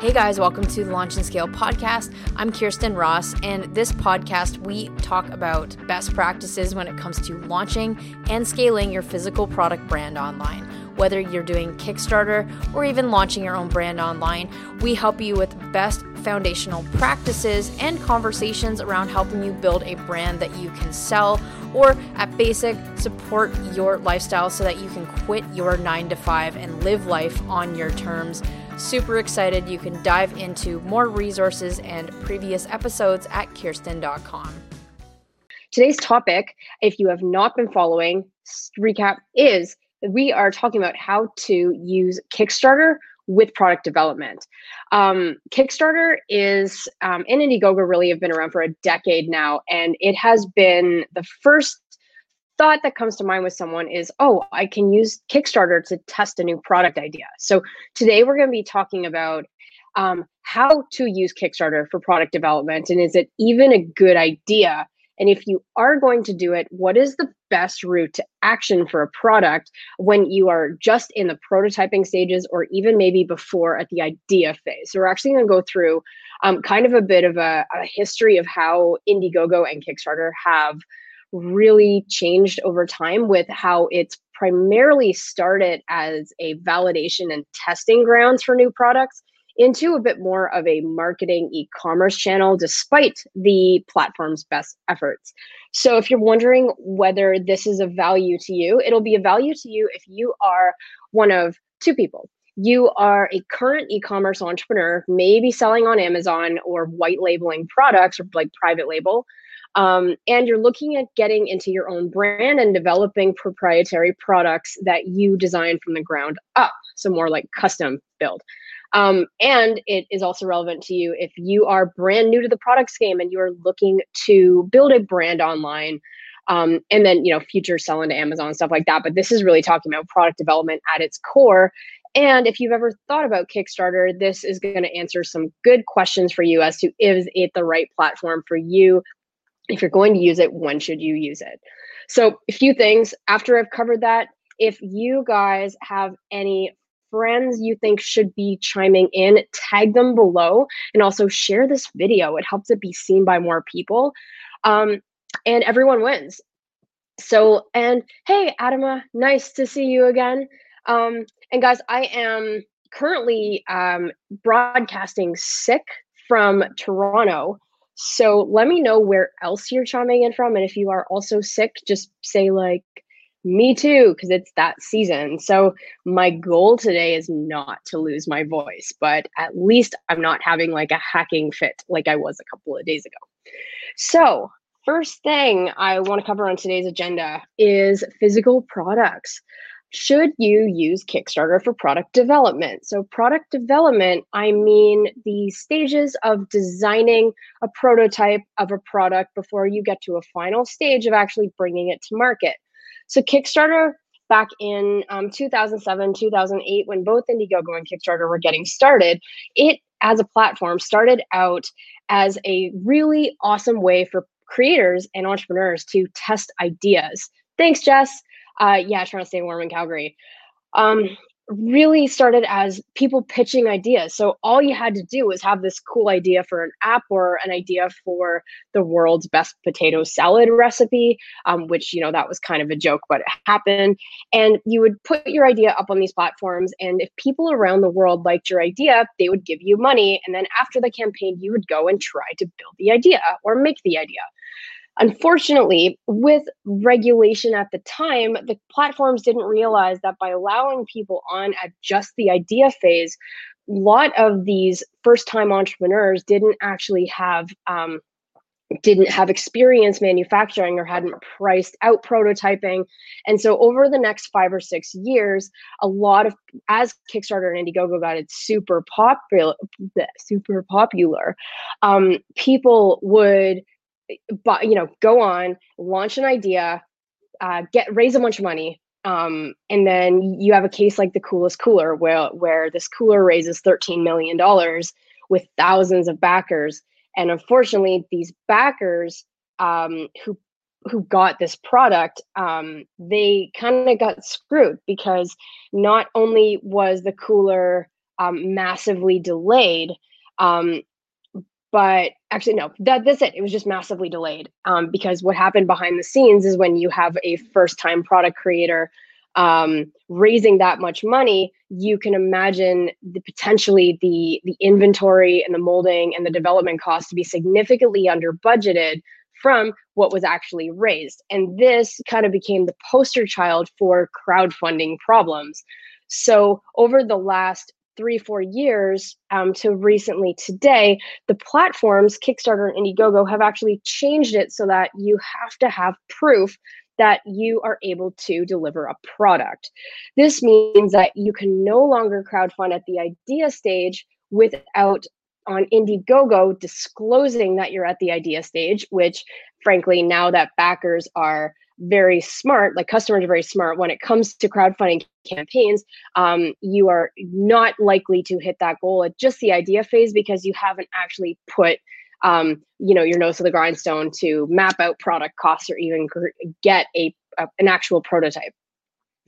Hey guys, welcome to the Launch and Scale podcast. I'm Khierstyn Ross, and this podcast we talk about best practices when it comes to launching and scaling your physical product brand online. Whether you're doing Kickstarter or even launching your own brand online, we help you with best foundational practices and conversations around helping you build a brand that you can sell or at basic support your lifestyle so that you can quit your 9 to 5 and live life on your terms. Super excited. You can dive into more resources and previous episodes at khierstyn.com. Today's topic, if you have not been following, recap is we are talking about how to use Kickstarter with product development. Um, Kickstarter is, um, and Indiegogo really have been around for a decade now, and it has been the first thought that comes to mind with someone is, oh, I can use Kickstarter to test a new product idea. So today we're going to be talking about um, how to use Kickstarter for product development, and is it even a good idea? And if you are going to do it, what is the best route to action for a product when you are just in the prototyping stages or even maybe before at the idea phase? So, we're actually going to go through um, kind of a bit of a, a history of how Indiegogo and Kickstarter have really changed over time with how it's primarily started as a validation and testing grounds for new products into a bit more of a marketing e-commerce channel despite the platform's best efforts. So if you're wondering whether this is of value to you, it'll be a value to you if you are one of two people. You are a current e-commerce entrepreneur, maybe selling on Amazon or white labeling products or like private label, um, and you're looking at getting into your own brand and developing proprietary products that you design from the ground up. So, more like custom build. Um, and it is also relevant to you if you are brand new to the products game and you're looking to build a brand online. Um, and then you know future selling to amazon stuff like that but this is really talking about product development at its core and if you've ever thought about Kickstarter, this is going to answer some good questions for you as to is it the right platform for you? If you're going to use it, when should you use it? So, a few things after I've covered that. If you guys have any friends you think should be chiming in, tag them below and also share this video. It helps it be seen by more people. Um, and everyone wins. So, and hey, Adama, nice to see you again. Um, and guys, I am currently um, broadcasting sick from Toronto. So let me know where else you're chiming in from. And if you are also sick, just say like me too, because it's that season. So, my goal today is not to lose my voice, but at least I'm not having like a hacking fit like I was a couple of days ago. So, first thing I want to cover on today's agenda is physical products. Should you use Kickstarter for product development? So, product development, I mean the stages of designing a prototype of a product before you get to a final stage of actually bringing it to market. So Kickstarter back in um, 2007, 2008, when both Indiegogo and Kickstarter were getting started, it as a platform started out as a really awesome way for creators and entrepreneurs to test ideas. Thanks, Jess. Uh, yeah, trying to stay warm in Calgary. Um, really started as people pitching ideas. So all you had to do was have this cool idea for an app or an idea for the world's best potato salad recipe, um, which, you know, that was kind of a joke, but it happened. And you would put your idea up on these platforms. And if people around the world liked your idea, they would give you money. And then after the campaign, you would go and try to build the idea or make the idea. Unfortunately, with regulation at the time, the platforms didn't realize that by allowing people on at just the idea phase, a lot of these first time entrepreneurs didn't actually have um, didn't have experience manufacturing or hadn't priced out prototyping. And so over the next five or six years a lot of as kickstarter and indiegogo got it super popular super popular um, people would but you know go on launch an idea uh, get raise a bunch of money um, and then you have a case like the coolest cooler where where this cooler raises 13 million dollars with thousands of backers and unfortunately these backers um, who who got this product um, they kind of got screwed because not only was the cooler um, massively delayed. Um, but actually, no, that, that's it. It was just massively delayed um, because what happened behind the scenes is when you have a first time product creator um, raising that much money, you can imagine the potentially the the inventory and the molding and the development costs to be significantly under budgeted from what was actually raised. And this kind of became the poster child for crowdfunding problems. So over the last three, four years um, to recently today, the platforms, Kickstarter and Indiegogo, have actually changed it so that you have to have proof that you are able to deliver a product. This means that you can no longer crowdfund at the idea stage without on Indiegogo disclosing that you're at the idea stage, which frankly, now that backers are very smart, like customers are very smart. When it comes to crowdfunding campaigns, um, you are not likely to hit that goal at just the idea phase because you haven't actually put um, you know your nose to the grindstone to map out product costs or even get a, a an actual prototype.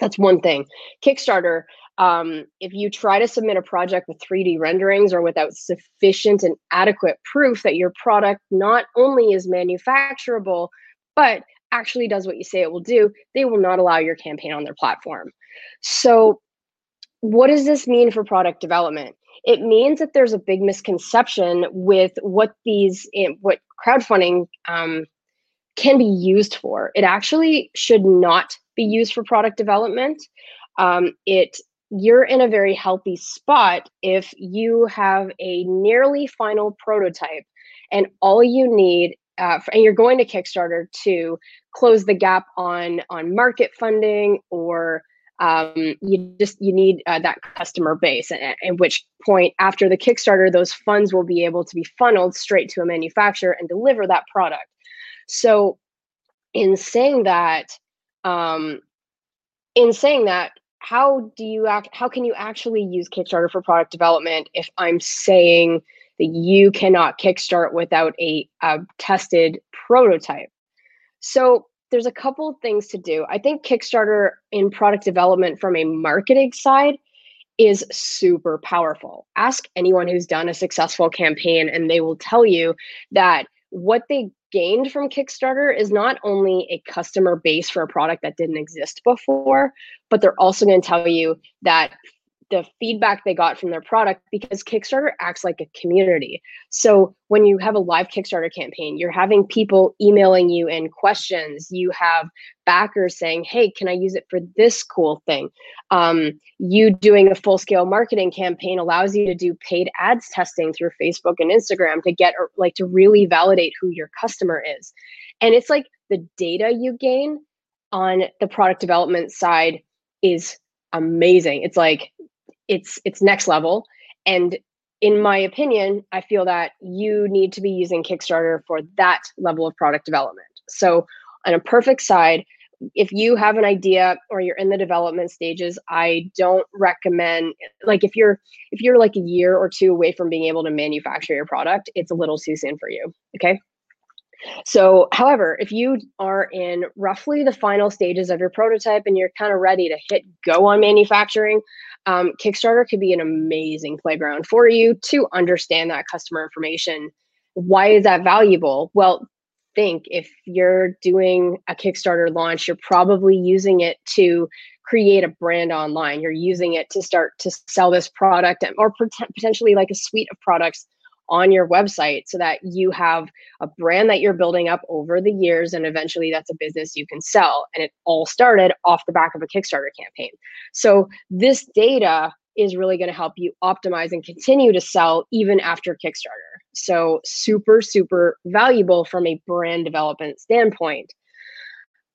That's one thing. Kickstarter um, if you try to submit a project with 3d renderings or without sufficient and adequate proof that your product not only is manufacturable but actually does what you say it will do they will not allow your campaign on their platform so what does this mean for product development it means that there's a big misconception with what these eh, what crowdfunding um, can be used for. It actually should not be used for product development. Um, it you're in a very healthy spot if you have a nearly final prototype and all you need uh, and you're going to kickstarter to close the gap on on market funding or um, you just you need uh, that customer base at, at which point after the kickstarter those funds will be able to be funneled straight to a manufacturer and deliver that product. So in saying that um, in saying that how do you act how can you actually use kickstarter for product development if i'm saying that you cannot kickstart without a, a tested prototype so there's a couple things to do. I think Kickstarter in product development from a marketing side is super powerful. Ask anyone who's done a successful campaign, and they will tell you that what they gained from Kickstarter is not only a customer base for a product that didn't exist before, but they're also going to tell you that the feedback they got from their product because Kickstarter acts like a community. So when you have a live Kickstarter campaign, you're having people emailing you in questions. You have backers saying, "Hey, can I use it for this cool thing?" Um, you doing a full scale marketing campaign allows you to do paid ads testing through Facebook and Instagram to get like to really validate who your customer is. And it's like the data you gain on the product development side is amazing. It's like it's it's next level. And in my opinion i feel that you need to be using kickstarter for that level of product development. So on a perfect side if you have an idea or you're in the development stages i don't recommend like if you're if you're like a year or two away from being able to manufacture your product it's a little too soon for you okay? So, however, if you are in roughly the final stages of your prototype and you're kind of ready to hit go on manufacturing, um, Kickstarter could be an amazing playground for you to understand that customer information. Why is that valuable? Well, think if you're doing a Kickstarter launch, you're probably using it to create a brand online. You're using it to start to sell this product or potentially like a suite of products on your website so that you have a brand that you're building up over the years and eventually that's a business you can sell and it all started off the back of a kickstarter campaign. So this data is really going to help you optimize and continue to sell even after kickstarter. So super super valuable from a brand development standpoint.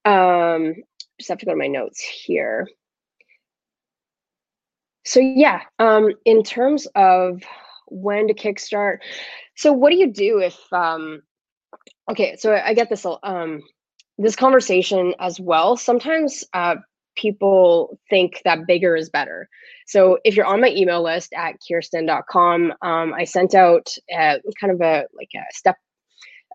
Um just have to go to my notes here. So yeah um in terms of when to kickstart. So what do you do if um okay, so I get this um this conversation as well. Sometimes uh people think that bigger is better. So if you're on my email list at khierstyn.com, um, I sent out uh, kind of a like a step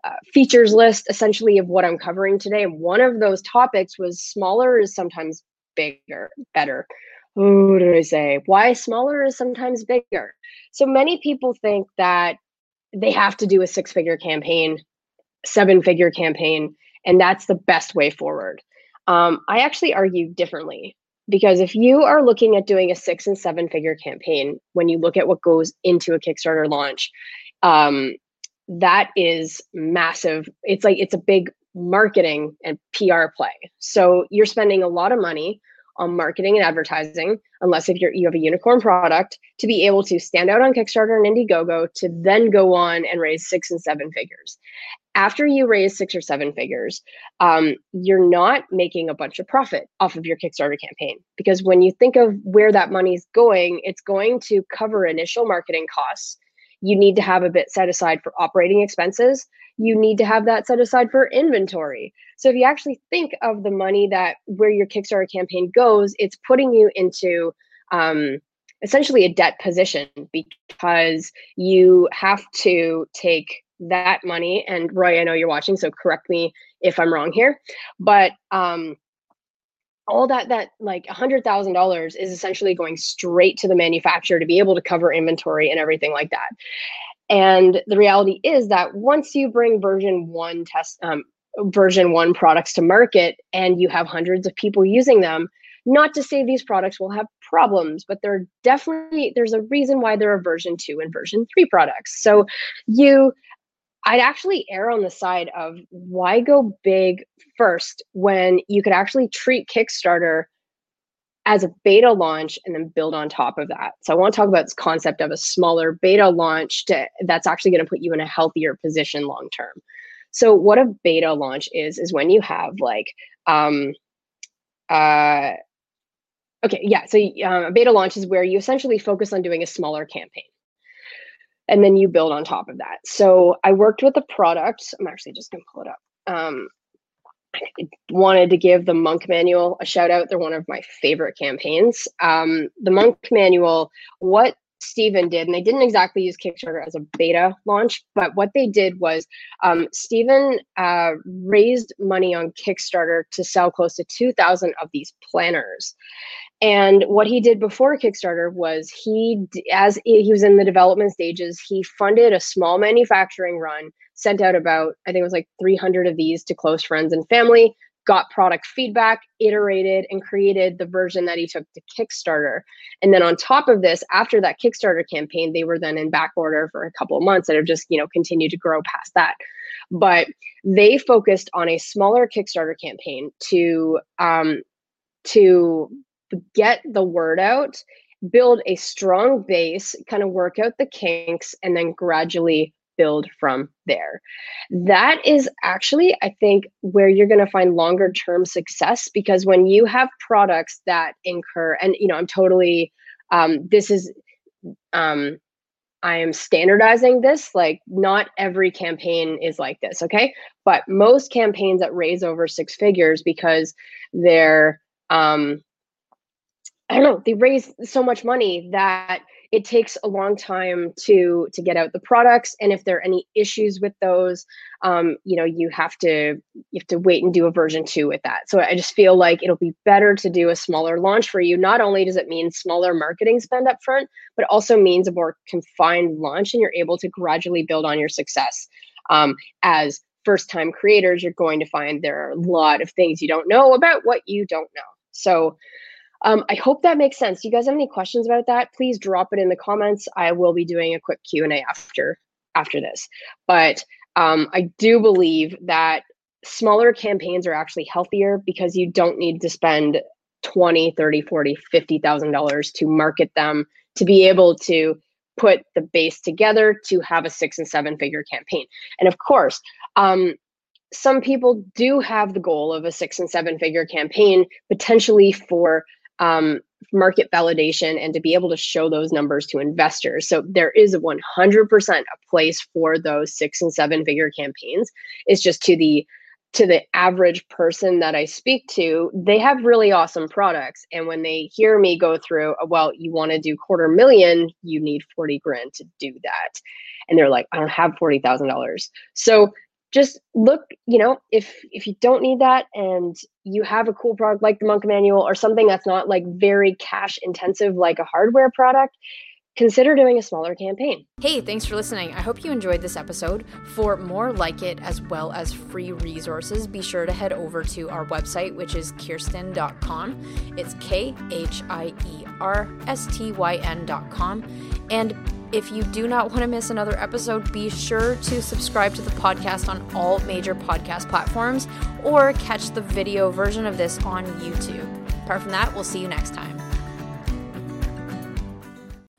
uh, features list essentially of what I'm covering today. One of those topics was smaller is sometimes bigger, better. Who did I say? Why smaller is sometimes bigger. So many people think that they have to do a six figure campaign, seven figure campaign, and that's the best way forward. Um, I actually argue differently because if you are looking at doing a six and seven figure campaign, when you look at what goes into a Kickstarter launch, um, that is massive. It's like it's a big marketing and PR play. So you're spending a lot of money on marketing and advertising, unless if you're you have a unicorn product, to be able to stand out on Kickstarter and Indiegogo to then go on and raise six and seven figures. After you raise six or seven figures, um, you're not making a bunch of profit off of your Kickstarter campaign because when you think of where that money is going, it's going to cover initial marketing costs. You need to have a bit set aside for operating expenses you need to have that set aside for inventory. So if you actually think of the money that where your Kickstarter campaign goes, it's putting you into um, essentially a debt position because you have to take that money. And Roy, I know you're watching, so correct me if I'm wrong here, but um, all that that like a hundred thousand dollars is essentially going straight to the manufacturer to be able to cover inventory and everything like that and the reality is that once you bring version one test, um, version one products to market and you have hundreds of people using them, not to say these products will have problems, but there definitely there's a reason why there are version two and version three products. So you I'd actually err on the side of why go big first when you could actually treat Kickstarter as a beta launch and then build on top of that. So I want to talk about this concept of a smaller beta launch to, that's actually going to put you in a healthier position long term. So what a beta launch is is when you have like um uh okay yeah so uh, a beta launch is where you essentially focus on doing a smaller campaign and then you build on top of that so i worked with a product i'm actually just going to pull it up um, wanted to give the Monk Manual a shout out. They're one of my favorite campaigns. Um, the Monk Manual, what Stephen did, and they didn't exactly use Kickstarter as a beta launch, but what they did was um, Stephen uh, raised money on Kickstarter to sell close to 2,000 of these planners. And what he did before Kickstarter was he, as he was in the development stages, he funded a small manufacturing run sent out about, I think it was like 300 of these to close friends and family, got product feedback, iterated, and created the version that he took to Kickstarter. And then on top of this, after that Kickstarter campaign, they were then in back order for a couple of months that have just, you know, continued to grow past that. But they focused on a smaller Kickstarter campaign to um, to get the word out build a strong base, kind of work out the kinks, and then gradually build from there. That is actually, I think, where you're going to find longer term success because when you have products that incur, and you know, I'm totally, um, this is, um, I am standardizing this. Like, not every campaign is like this, okay? But most campaigns that raise over six figures because they're, um, I don't know, they raise so much money that it takes a long time to to get out the products. And if there are any issues with those um, you know you have to you have to wait and do a version two with that. So i just feel like it'll be better to do a smaller launch for you. Not only does it mean smaller marketing spend up front but also means a more confined launch and you're able to gradually build on your success. Um, as first time creators you're going to find there are a lot of things you don't know about what you don't know. So um, I hope that makes sense. Do you guys have any questions about that? Please drop it in the comments. I will be doing a quick Q&A after after this. But um, I do believe that smaller campaigns are actually healthier because you don't need to spend 20, 30, 40, 50,000 dollars to market them to be able to put the base together to have a six and seven figure campaign. And of course, um, some people do have the goal of a six and seven figure campaign potentially for um, market validation and to be able to show those numbers to investors. So there is 100% a place for those six and seven figure campaigns. It's just to the to the average person that I speak to, they have really awesome products. And when they hear me go through, uh, well, you want to do quarter million, you need 40 grand to do that. And they're like, I don't have $40,000. So just look, you know, if if you don't need that and you have a cool product like the Monk Manual or something that's not like very cash intensive like a hardware product, consider doing a smaller campaign. Hey, thanks for listening. I hope you enjoyed this episode. For more like it, as well as free resources, be sure to head over to our website, which is khierstyn.com. It's K H I E R S T Y N.com. And if you do not want to miss another episode, be sure to subscribe to the podcast on all major podcast platforms or catch the video version of this on YouTube. Apart from that, we'll see you next time.